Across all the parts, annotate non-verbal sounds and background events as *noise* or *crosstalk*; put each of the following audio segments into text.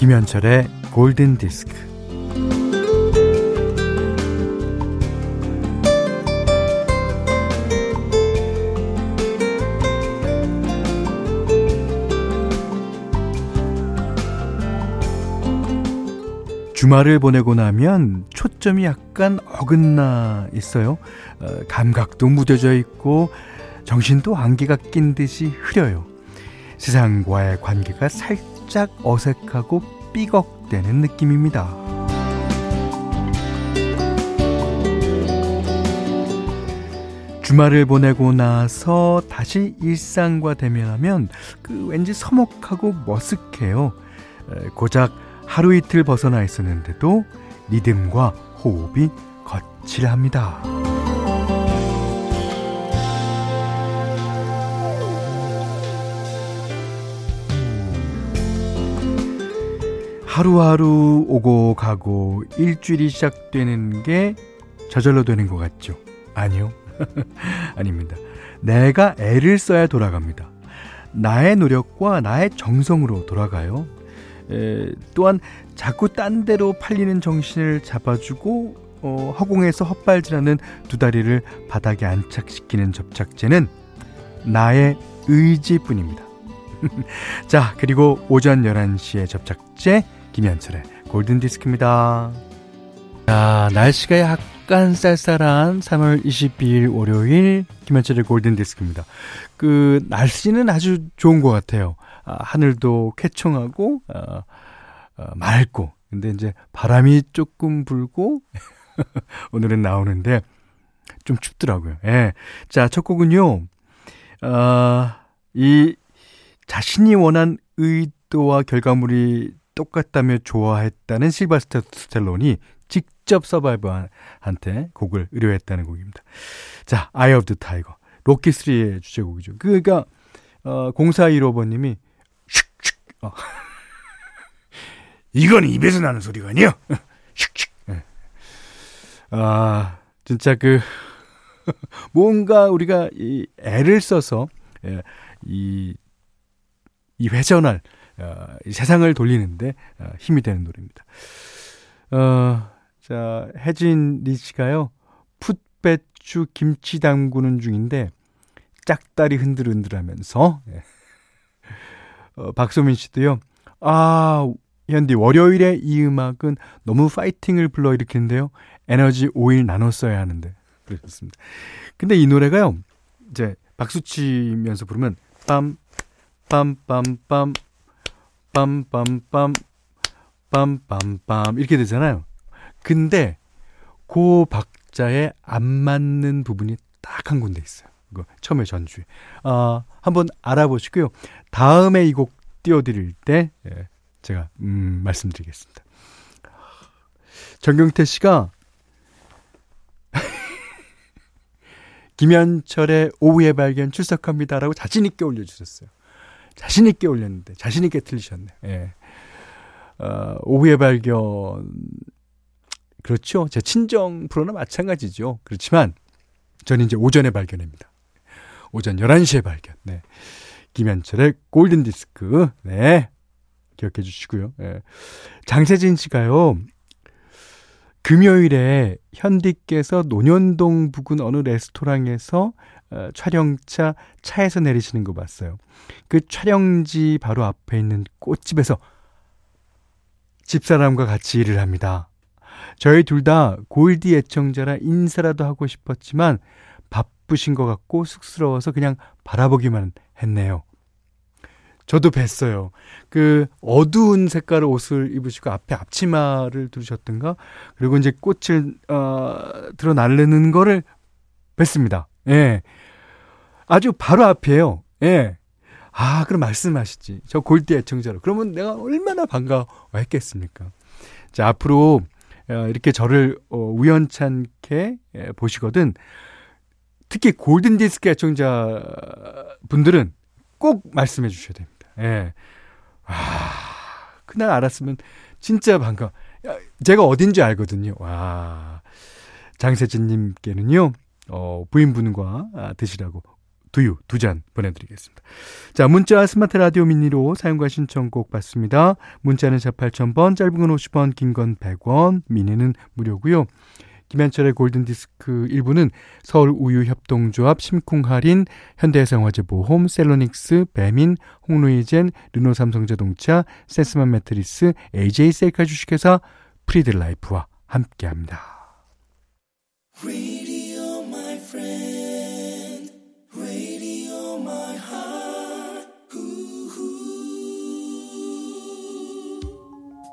김현철의 골든 디스크. 주말을 보내고 나면 초점이 약간 어긋나 있어요. 어, 감각도 무뎌져 있고 정신도 안개가 낀 듯이 흐려요. 세상과의 관계가 살짝 어색하고 삐걱대는 느낌입니다. 주말을 보내고 나서 다시 일상과 대면하면 그 왠지 서먹하고 머쓱해요. 고작 하루 이틀 벗어나 있었는데도 리듬과 호흡이 거칠합니다. 하루하루 오고 가고 일주일이 시작되는 게 저절로 되는 것 같죠? 아니요. *laughs* 아닙니다. 내가 애를 써야 돌아갑니다. 나의 노력과 나의 정성으로 돌아가요. 에, 또한 자꾸 딴 데로 팔리는 정신을 잡아주고 어, 허공에서 헛발질하는 두 다리를 바닥에 안착시키는 접착제는 나의 의지뿐입니다. *laughs* 자, 그리고 오전 11시에 접착제 김현철의 골든디스크입니다. 자, 날씨가 약간 쌀쌀한 3월 22일 월요일 김현철의 골든디스크입니다. 그, 날씨는 아주 좋은 것 같아요. 아, 하늘도 쾌청하고, 아, 아, 맑고, 근데 이제 바람이 조금 불고, *laughs* 오늘은 나오는데, 좀 춥더라고요. 예. 자, 첫 곡은요, 아, 이, 자신이 원한 의도와 결과물이 똑같다며 좋아했다는 실베스터 스탤론이 직접 서바이버한테 곡을 의뢰했다는 곡입니다. 자, Eye of the Tiger. 로키 3의 주제곡이죠. 그러니까, 어, 0415번님이, 슉슉, 어. *laughs* 이건 입에서 나는 소리가 아니야! *laughs* 슉슉. 네. 아, 진짜 그, *laughs* 뭔가 우리가 이 애를 써서, 예, 이, 이 회전할, 어, 세상을 돌리는데 어, 힘이 되는 노래입니다. 어, 자, 혜진 리 씨가요. 풋배추 김치 담그는 중인데 짝다리 흔들흔들하면서 예. 어, 박소민 씨도요. 아, 현디 월요일에 이 음악은 너무 파이팅을 불러일으키는데요. 에너지 5일 나눠 써야 하는데 그러셨습니다. 근데 이 노래가요. 이제 박수 치면서 부르면 빰 빰빰빰 빰빰빰 빰빰빰 이렇게 되잖아요. 근데 그 박자에 안 맞는 부분이 딱 한 군데 있어요. 이거 처음에 전주에. 아, 한번 알아보시고요. 다음에 이 곡 띄워드릴 때 예, 제가 음, 말씀드리겠습니다. 정경태 씨가 *laughs* 김현철의 오후의 발견 출석합니다라고 자신 있게 올려주셨어요. 자신있게 올렸는데, 자신있게 틀리셨네. 예. 어, 오후의 발견. 그렇죠. 제 친정 프로나 마찬가지죠. 그렇지만, 저는 이제 오전에 발견입니다. 오전 11시에 발견. 네. 김현철의 골든 디스크. 네. 기억해 주시고요. 예. 장세진 씨가요, 금요일에 현디께서 논현동 부근 어느 레스토랑에서 어, 촬영차 차에서 내리시는 거 봤어요. 그 촬영지 바로 앞에 있는 꽃집에서 집사람과 같이 일을 합니다. 저희 둘 다 골디 애청자라 인사라도 하고 싶었지만 바쁘신 것 같고 쑥스러워서 그냥 바라보기만 했네요. 저도 뵀어요. 그 어두운 색깔의 옷을 입으시고 앞에 앞치마를 두르셨던가 그리고 이제 꽃을 어, 들어 날르는 거를 뵀습니다. 예. 아주 바로 앞이에요. 예. 아, 그럼 말씀하시지. 저 골디 애청자로. 그러면 내가 얼마나 반가워했겠습니까? 자, 앞으로 어, 이렇게 저를 어, 우연찮게 예, 보시거든 특히 골든 디스크 애청자 분들은 꼭 말씀해 주셔야 됩니다. 예. 아, 그날 알았으면 진짜 반가. 제가 어딘지 알거든요. 와. 장세진 님께는요, 어, 부인분과 아, 드시라고 두유 두 잔 보내드리겠습니다. 자, 문자 스마트 라디오 미니로 사용과 신청곡 받습니다. 문자는 4 8000번, 짧은 건 50원, 긴 건 100원, 미니는 무료고요. 김현철의 골든디스크 1부는 서울 우유협동조합, 심쿵할인, 현대해상화재보험, 셀로닉스, 배민, 홍루이젠, 르노삼성자동차, 센스맘 매트리스, AJ 셀카 주식회사, 프리드라이프와 함께합니다.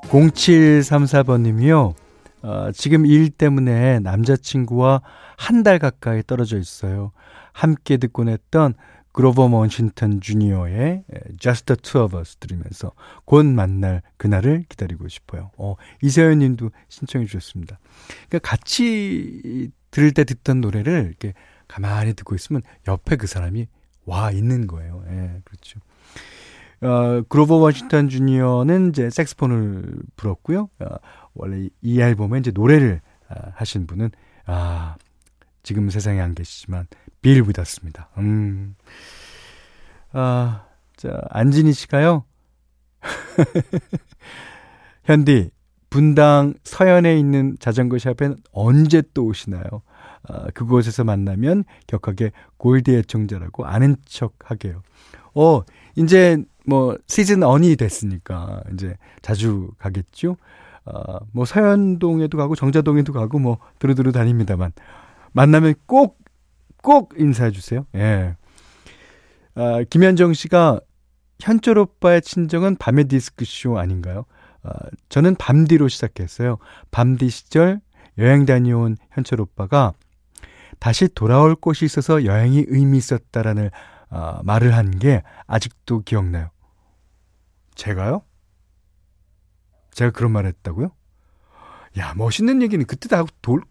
0734번님이요. 어, 지금 일 때문에 남자친구와 한 달 가까이 떨어져 있어요. 함께 듣곤 했던 그로버 원싱턴 주니어의 Just the Two of Us 들으면서 곧 만날 그날을 기다리고 싶어요. 어, 이세연 님도 신청해 주셨습니다. 그러니까 같이 들을 때 듣던 노래를 이렇게 가만히 듣고 있으면 옆에 그 사람이 와 있는 거예요. 예, 그렇죠. 어, 그로버 워싱턴 주니어는 이제 색스폰을 불었고요. 어, 원래 이 앨범에 이제 노래를 어, 하신 분은 아, 지금 세상에 안 계시지만 빌 위더스입니다. 음. 아, 자, 안진희 씨가요. *laughs* 현디, 분당 서현에 있는 자전거 샵엔 언제 또 오시나요? 아, 그곳에서 만나면 격하게 골디 애청자라고 아는 척 하게요. 어, 이제 뭐 시즌 언이 됐으니까 이제 자주 가겠죠. 어, 뭐 서현동에도 가고 정자동에도 가고 뭐 두루두루 다닙니다만 만나면 꼭 꼭 인사해 주세요. 예. 아, 김현정 씨가 현철 오빠의 친정은 밤의 디스크 쇼 아닌가요? 아, 저는 밤디로 시작했어요. 밤디 시절 여행 다녀온 현철 오빠가 다시 돌아올 곳이 있어서 여행이 의미 있었다라는 아, 말을 한 게 아직도 기억나요. 제가요? 제가 그런 말 했다고요? 야, 멋있는 얘기는 그때 다 돌,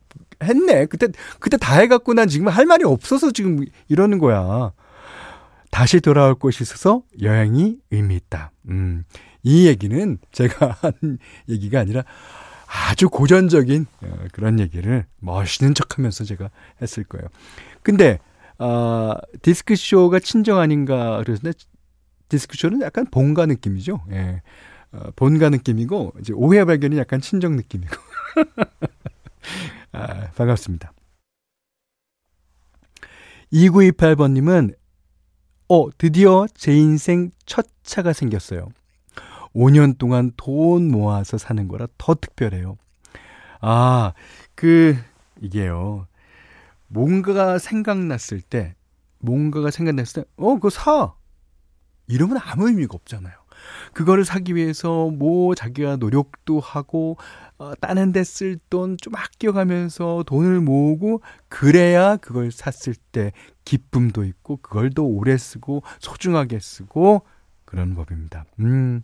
했네. 그때, 그때 다 해갖고 난 지금 할 말이 없어서 지금 이러는 거야. 다시 돌아올 곳이 있어서 여행이 의미 있다. 음, 이 얘기는 제가 *laughs* 한 얘기가 아니라 아주 고전적인 어, 그런 얘기를 멋있는 척 하면서 제가 했을 거예요. 근데, 어, 디스크쇼가 친정 아닌가 그랬는데 디스크쇼는 약간 본가 느낌이죠. 예. 어, 본가 느낌이고 이제 오해 발견이 약간 친정 느낌이고. *laughs* 아, 반갑습니다. 2928번님은 어, 드디어 제 인생 첫 차가 생겼어요. 5년 동안 돈 모아서 사는 거라 더 특별해요. 아, 그, 이게요. 뭔가가 생각났을 때, 뭔가가 생각났을 때, 어, 그거 사! 이러면 아무 의미가 없잖아요. 그거를 사기 위해서 뭐 자기가 노력도 하고 어, 다른 데 쓸 돈 좀 아껴가면서 돈을 모으고 그래야 그걸 샀을 때 기쁨도 있고 그걸 더 오래 쓰고 소중하게 쓰고 그런 법입니다. 음.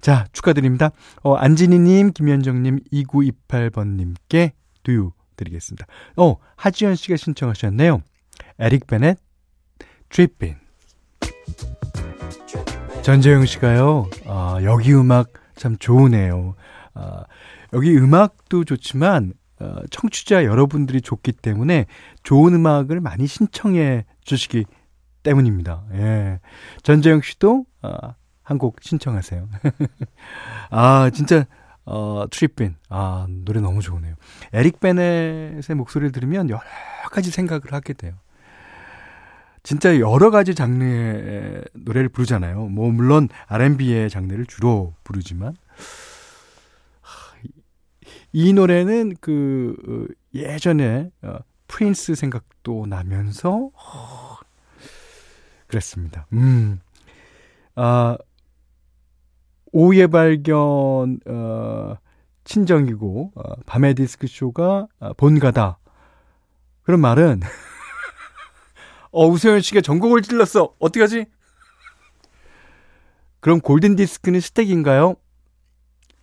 자, 축하드립니다. 어, 안진희님, 김현정님, 2928번님께 두유 드리겠습니다. 어, 하지연 씨가 신청하셨네요. 에릭 베넷, 트리핀. 전재영 씨가요, 아, 여기 음악 참 좋으네요. 아, 여기 음악도 좋지만, 어, 청취자 여러분들이 좋기 때문에 좋은 음악을 많이 신청해 주시기 때문입니다. 예. 전재영 씨도, 아, 한곡 신청하세요. *laughs* 아, 진짜, 어, 트리핀. 아, 노래 너무 좋으네요. 에릭 베넷의 목소리를 들으면 여러 가지 생각을 하게 돼요. 진짜 여러 가지 장르의 노래를 부르잖아요. 뭐 물론 R&B의 장르를 주로 부르지만 이 노래는 그 어, 예전에 어, 프린스 생각도 나면서 그랬습니다. 음. 아 오후의 발견 어 친정이고 어, 밤의 디스크 쇼가 본가다. 그런 말은 *laughs* 어, 우세현 씨가 전곡을 찔렀어. 어떡하지? 그럼 골든디스크는 스택인가요?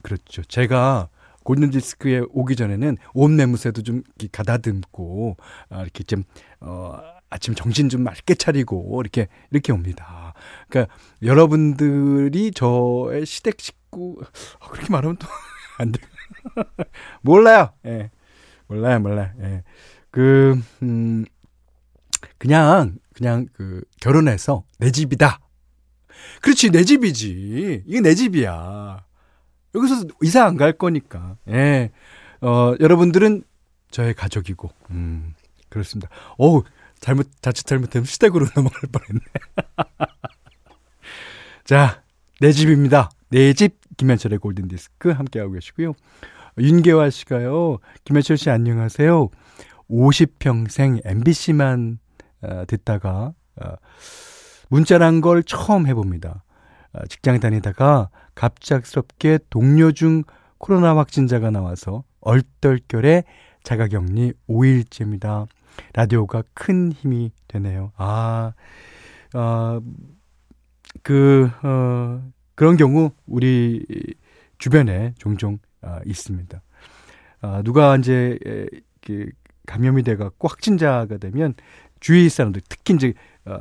그렇죠. 제가 골든디스크에 오기 전에는 온 매무새도 좀 가다듬고, 아, 이렇게 좀, 어, 아침 정신 좀 맑게 차리고, 이렇게, 이렇게 옵니다. 그러니까 여러분들이 저의 시댁 식구, 어, 그렇게 말하면 또 *laughs* 안 돼. 몰라요. 예. 몰라요, 몰라요. 예. 그, 음, 그냥 그냥 그 결혼해서 내 집이다. 그렇지 내 집이지. 이게 내 집이야. 여기서 이사 안 갈 거니까. 예. 어, 여러분들은 저의 가족이고. 음. 그렇습니다. 어우, 잘못 자칫 잘못되면 시댁으로 *laughs* 넘어갈 뻔했네. *laughs* 자, 내 집입니다. 내 집 김현철의 골든 디스크 함께 하고 계시고요. 윤계화 씨가요. 김현철 씨 안녕하세요. 50평생 MBC만 어, 듣다가 어, 문자란 걸 처음 해봅니다. 어, 직장 다니다가 갑작스럽게 동료 중 코로나 확진자가 나와서 얼떨결에 자가격리 5일째입니다. 라디오가 큰 힘이 되네요. 아, 어, 그, 어, 그런 경우 우리 주변에 종종 어, 있습니다. 어, 누가 이제 에, 그 감염이 돼갖고 확진자가 되면 주위 사람들 특히 이제 어,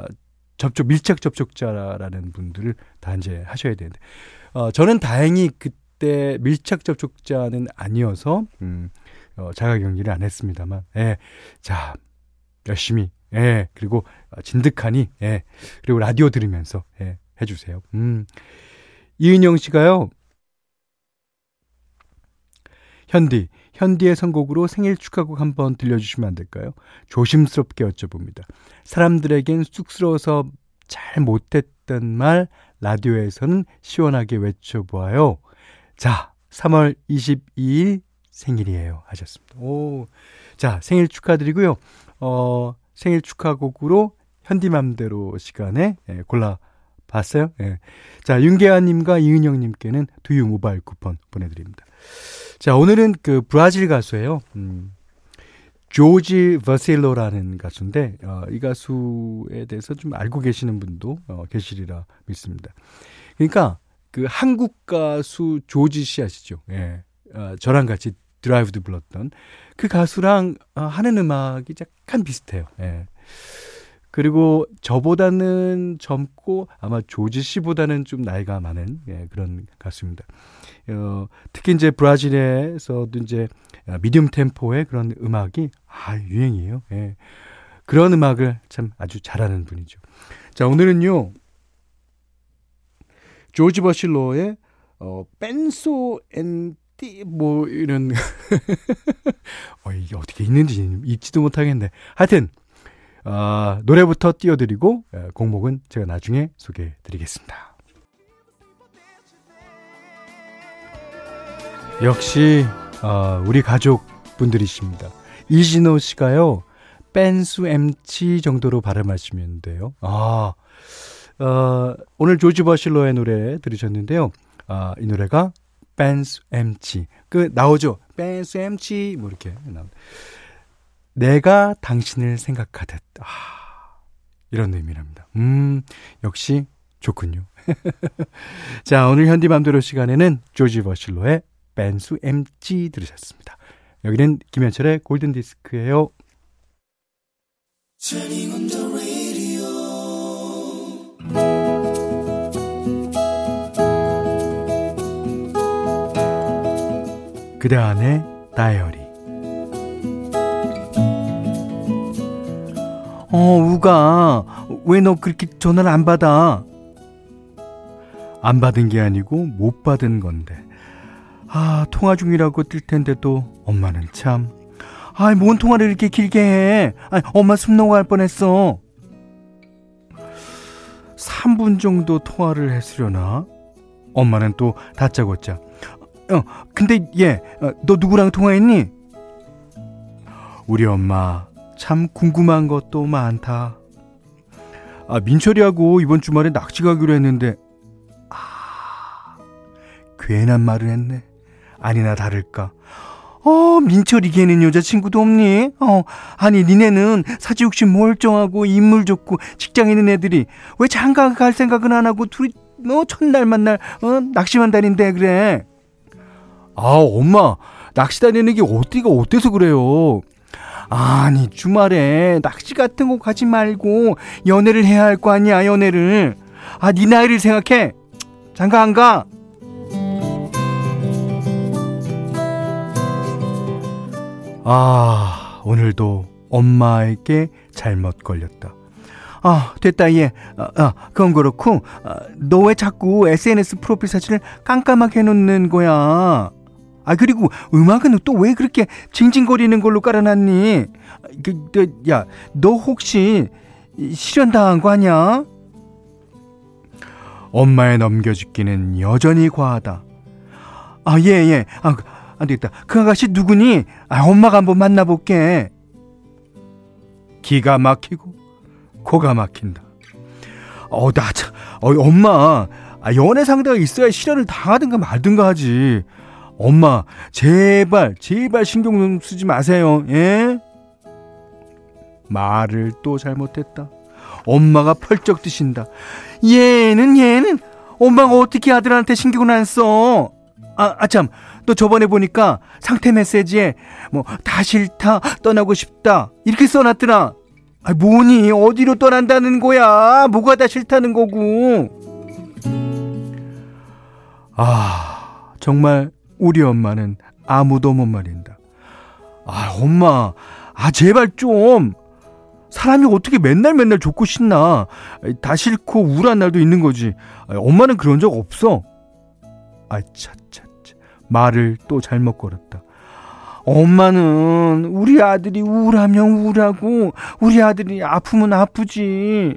접촉 밀착 접촉자라는 분들을 다 이제 하셔야 되는데 어, 저는 다행히 그때 밀착 접촉자는 아니어서 음, 어, 자가 격리를 안 했습니다만, 예, 자 열심히, 예, 그리고 진득하니, 예, 그리고 라디오 들으면서 예, 해주세요. 음, 이은영 씨가요. 현디, 현디의 선곡으로 생일 축하곡 한번 들려주시면 안 될까요? 조심스럽게 여쭤봅니다. 사람들에겐 쑥스러워서 잘 못했던 말 라디오에서는 시원하게 외쳐보아요. 자, 3월 22일 생일이에요. 하셨습니다. 오. 자, 생일 축하드리고요. 어, 생일 축하곡으로 현디맘대로 시간에 예, 골라 봤어요? 예. 자, 윤계아님과 이은영님께는 두유 모바일 쿠폰 보내드립니다. 자, 오늘은 그 브라질 가수예요. 음, 조지 버실로라는 가수인데, 어, 이 가수에 대해서 좀 알고 계시는 분도 어, 계시리라 믿습니다. 그러니까 그 한국 가수 조지 씨 아시죠? 예. 어, 저랑 같이 드라이브도 불렀던 그 가수랑 어, 하는 음악이 약간 비슷해요. 예. 그리고 저보다는 젊고 아마 조지 씨보다는 좀 나이가 많은 예, 그런 가수입니다. 어, 특히 이제 브라질에서도 이제 medium 템포의 그런 음악이 아 유행이에요. 예. 그런 음악을 참 아주 잘하는 분이죠. 자 오늘은요 조지 버실로의 어, Penso em ti 뭐 이런 *laughs* 어, 이게 어떻게 있는지 읽지도 못하겠네. 하여튼 어, 노래부터 띄워드리고 곡목은 제가 나중에 소개해드리겠습니다. 역시 어, 우리 가족분들이십니다. 이진호 씨가요. 뺀수 엠치 정도로 발음하시면 돼요. 아, 어, 오늘 조지 버실로의 노래 들으셨는데요. 아, 이 노래가 뺀수 엠치. 그 나오죠. 뺀수 엠치 뭐 이렇게 나옵니다. 내가 당신을 생각하듯. 아, 이런 의미랍니다. 음, 역시 좋군요. *laughs* 자, 오늘 현디맘대로 시간에는 조지 버실로의 벤수 MG 들으셨습니다. 여기는 김현철의 골든디스크예요. 그대 안의 다이어리 어, 우가, 왜 너 그렇게 전화를 안 받아? 안 받은 게 아니고 못 받은 건데. 아, 통화 중이라고 뜰 텐데도 엄마는 참. 아이, 뭔 통화를 이렇게 길게 해? 아, 엄마 숨 넘어갈 뻔했어. 3분 정도 통화를 했으려나? 엄마는 또 다짜고짜. 어, 근데 얘, 어, 너 누구랑 통화했니? 우리 엄마 참 궁금한 것도 많다. 아, 민철이하고 이번 주말에 낚시 가기로 했는데, 아, 괜한 말을 했네. 아니나 다를까. 어, 민철이 걔는 여자친구도 없니? 어, 아니, 니네는 사지욕심 멀쩡하고 인물 좋고 직장 있는 애들이 왜 장가 갈 생각은 안 하고 둘이 뭐 첫날 만날, 어, 낚시만 다닌대, 그래. 아, 엄마, 낚시 다니는 게 어디가 어때서 그래요? 아니 주말에 낚시 같은 거 가지 말고 연애를 해야 할 거 아니야 연애를 아네 나이를 생각해 장가 안 가? 아 오늘도 엄마에게 잘못 걸렸다 아, 됐다, 얘. 아, 아 그건 그렇고, 아, 너왜 자꾸 SNS 프로필 사진을 깜깜하게 해놓는 거야? 아, 그리고 음악은 또 왜 그렇게 징징거리는 걸로 깔아놨니? 그, 그, 야, 너 혹시 실현당한 거 아니야? 엄마의 넘겨짓기는 여전히 과하다. 아, 예, 예. 아, 안 되겠다. 그 아가씨 누구니? 아, 엄마가 한번 만나볼게. 기가 막히고, 코가 막힌다. 어, 나 참, 어, 엄마. 아, 연애 상대가 있어야 실현을 당하든가 말든가 하지. 엄마, 제발, 제발 신경 좀 쓰지 마세요. 예? 말을 또 잘못했다. 엄마가 펄쩍 뜨신다. 얘는, 얘는, 엄마가 어떻게 아들한테 신경을 안 써? 아, 아, 참. 너 저번에 보니까 상태 메시지에 뭐, 다 싫다, 떠나고 싶다. 이렇게 써놨더라. 아, 뭐니? 어디로 떠난다는 거야? 뭐가 다 싫다는 거고. 아, 정말 우리 엄마는 아무도 못 말린다. 아, 엄마. 아, 제발 좀. 사람이 어떻게 맨날 맨날 좋고 싶나. 다 싫고 우울한 날도 있는 거지. 아, 엄마는 그런 적 없어. 아, 차차차. 말을 또 잘못 걸었다. 엄마는 우리 아들이 우울하면 우울하고 우리 아들이 아프면 아프지.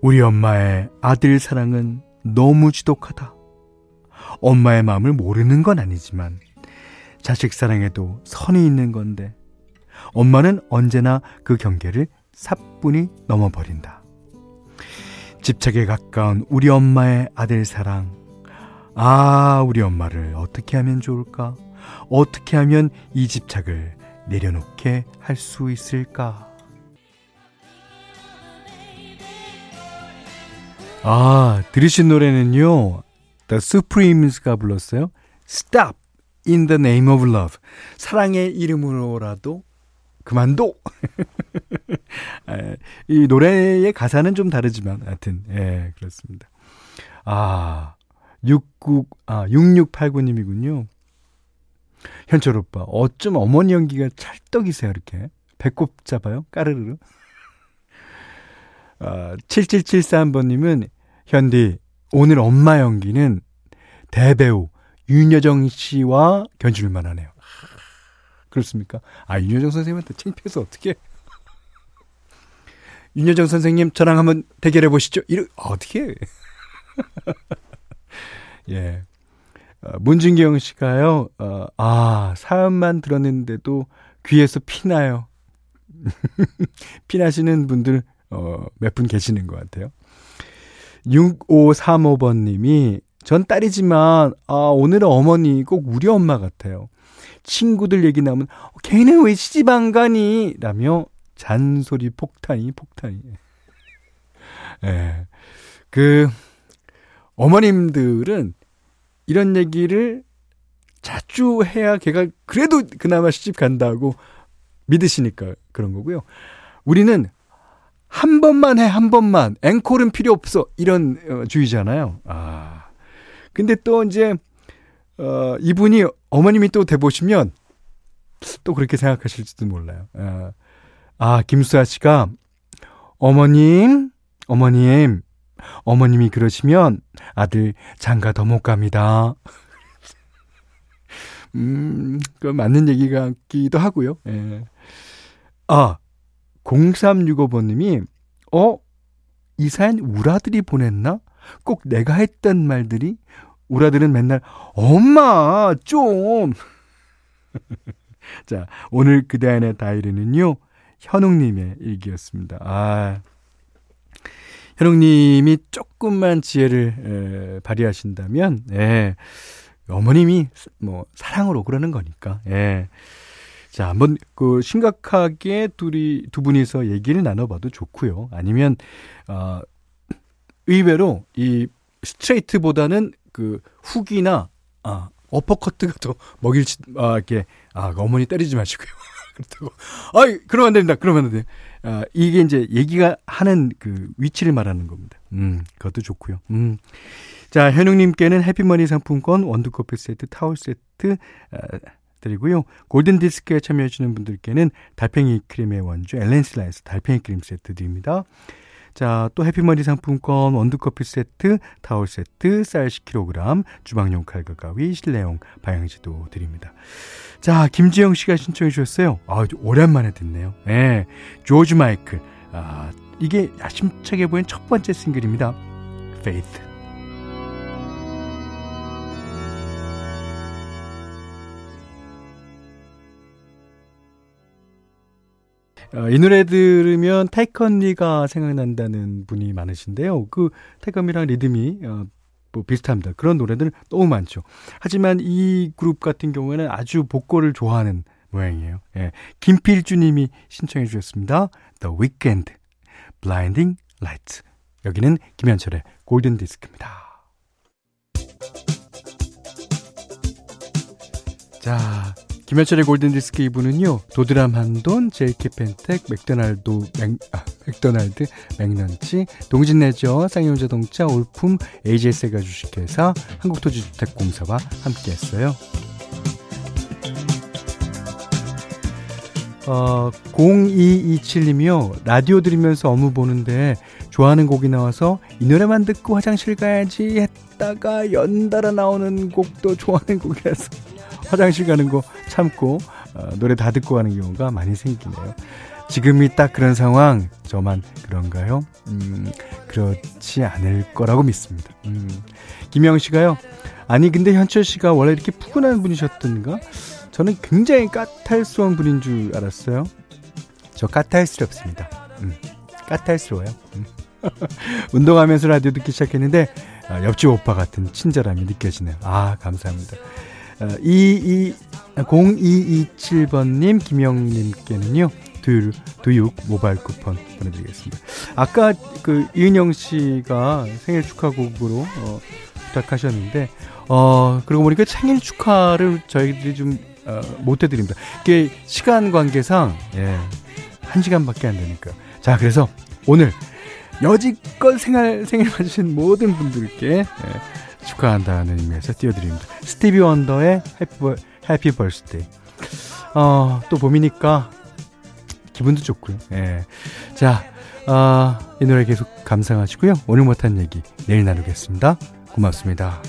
우리 엄마의 아들 사랑은 너무 지독하다. 엄마의 마음을 모르는 건 아니지만 자식 사랑에도 선이 있는 건데 엄마는 언제나 그 경계를 사뿐히 넘어버린다. 집착에 가까운 우리 엄마의 아들 사랑. 아, 우리 엄마를 어떻게 하면 좋을까? 어떻게 하면 이 집착을 내려놓게 할 수 있을까? 아, 들으신 노래는요. The Supremes가 불렀어요. Stop in the name of love. 사랑의 이름으로라도 그만둬. *laughs* 이 노래의 가사는 좀 다르지만 하여튼 예, 그렇습니다. 아, 69 아, 6689님이군요. 현철 오빠, 어쩜 어머니 연기가 찰떡이세요, 이렇게. 배꼽 잡아요? 까르르. 아, 7773번님은, 현디, 오늘 엄마 연기는 대배우 윤여정 씨와 견줄만 하네요. 그렇습니까? 아, 윤여정 선생님한테 창피해서 어떻게. 윤여정 선생님, 저랑 한번 대결해 보시죠. 이러, 어떻게. *laughs* 예. 어, 문진경 씨가요, 어, 아, 사연만 들었는데도 귀에서 피나요. *laughs* 피나시는 분들, 어, 몇 분 계시는 것 같아요. 6535번 님이, 전 딸이지만, 아, 오늘은 어머니 꼭 우리 엄마 같아요. 친구들 얘기 나오면 걔는 왜 시집 안 가니? 라며 잔소리 폭탄이 폭탄이. 예. 그 어머님들은 이런 얘기를 자주 해야 걔가 그래도 그나마 시집 간다고 믿으시니까 그런 거고요. 우리는 한 번만 해, 한 번만. 앵콜은 필요 없어. 이런 어, 주의잖아요. 아. 근데 또 이제 어, 이분이 어머님이 또 돼보시면 또 그렇게 생각하실지도 몰라요. 아, 아 김수아 씨가 어머님, 어머님, 어머님이 그러시면 아들 장가 더 못 갑니다. *laughs* 음, 그 맞는 얘기 같기도 하고요. 예. 아, 0365번님이, 어? 이 사연 우라들이 보냈나? 꼭 내가 했던 말들이 우라들은 맨날 엄마 좀. *laughs* 자 오늘 그대안의 다이리는요 현웅님의 일기였습니다. 아 현웅님이 조금만 지혜를 에, 발휘하신다면 예, 어머님이 뭐 사랑으로 그러는 거니까 예. 자, 한번 그 심각하게 둘이 두 분이서 얘기를 나눠봐도 좋고요. 아니면 어 의외로 이 스트레이트보다는 그 훅이나 아 어퍼커트가 더 먹일 아 이렇게 아 어머니 때리지 마시고요. *laughs* 그렇다고 아이 그러면 안 됩니다. 그러면 안 돼. 아 이게 이제 얘기가 하는 그 위치를 말하는 겁니다. 음 그것도 좋고요. 음. 자, 현웅님께는 해피머니 상품권, 원두커피 세트, 타월 세트, 아, 드리고요. 골든디스크에 참여해주시는 분들께는 달팽이 크림의 원주 엘렌실라에서 달팽이 크림 세트 드립니다. 자, 또 해피머니 상품권, 원두커피 세트, 타월 세트, 쌀 10kg, 주방용 칼과 가위, 실내용 방향지도 드립니다. 자, 김지영 씨가 신청해 주셨어요. 아, 오랜만에 듣네요. 예. 네, 조지 마이클. 아, 이게 야심차게 보인 첫 번째 싱글입니다. Faith. 어, 이 노래 들으면 타이컨리가 생각난다는 분이 많으신데요. 그 타이컨리랑 리듬이 어, 뭐 비슷합니다. 그런 노래들 너무 많죠. 하지만 이 그룹 같은 경우에는 아주 복고를 좋아하는 모양이에요. 예. 김필주님이 신청해 주셨습니다. The Weekend, Blinding Lights. 여기는 김현철의 골든 디스크입니다. 자, 김현철의 골든디스크 2부는요, 도드람 한돈, JK 펜텍, 맥도날드, 맥, 아, 맥도날드, 맥런치, 동진내저, 쌍용자동차, 올품, AJ세가 주식회사, 한국토지주택공사와 함께 했어요. 어, 0227님이요, 라디오 들으면서 업무 보는데, 좋아하는 곡이 나와서 이 노래만 듣고 화장실 가야지 했다가 연달아 나오는 곡도 좋아하는 곡이라서 화장실 가는 거 참고 어, 노래 다 듣고 가는 경우가 많이 생기네요. 지금이 딱 그런 상황 저만 그런가요? 음, 그렇지 않을 거라고 믿습니다. 음, 김영 씨가요. 아니 근데 현철 씨가 원래 이렇게 푸근한 분이셨던가? 저는 굉장히 까탈스러운 분인 줄 알았어요. 저 까탈스럽습니다. 음, 까탈스러워요. 음. *laughs* 운동하면서 라디오 듣기 시작했는데 아, 옆집 오빠 같은 친절함이 느껴지네요. 아 감사합니다. 22, 어, 0227번님, 김영님께는요, 두유, 두육 모바일 쿠폰 보내드리겠습니다. 아까 그 이은영 씨가 생일 축하곡으로 어, 부탁하셨는데, 어, 그러고 보니까 생일 축하를 저희들이 좀, 어, 못 해드립니다. 이게 시간 관계상, 예, 한 시간밖에 안 되니까. 자, 그래서 오늘 여지껏 생일, 생일 맞으신 모든 분들께, 예, 축하한다는 의미에서 띄워드립니다. 스티비 원더의 Happy, Happy Birthday. 어, 또 봄이니까 기분도 좋고요. 예. 자, 어, 이 노래 계속 감상하시고요. 오늘 못한 얘기 내일 나누겠습니다. 고맙습니다.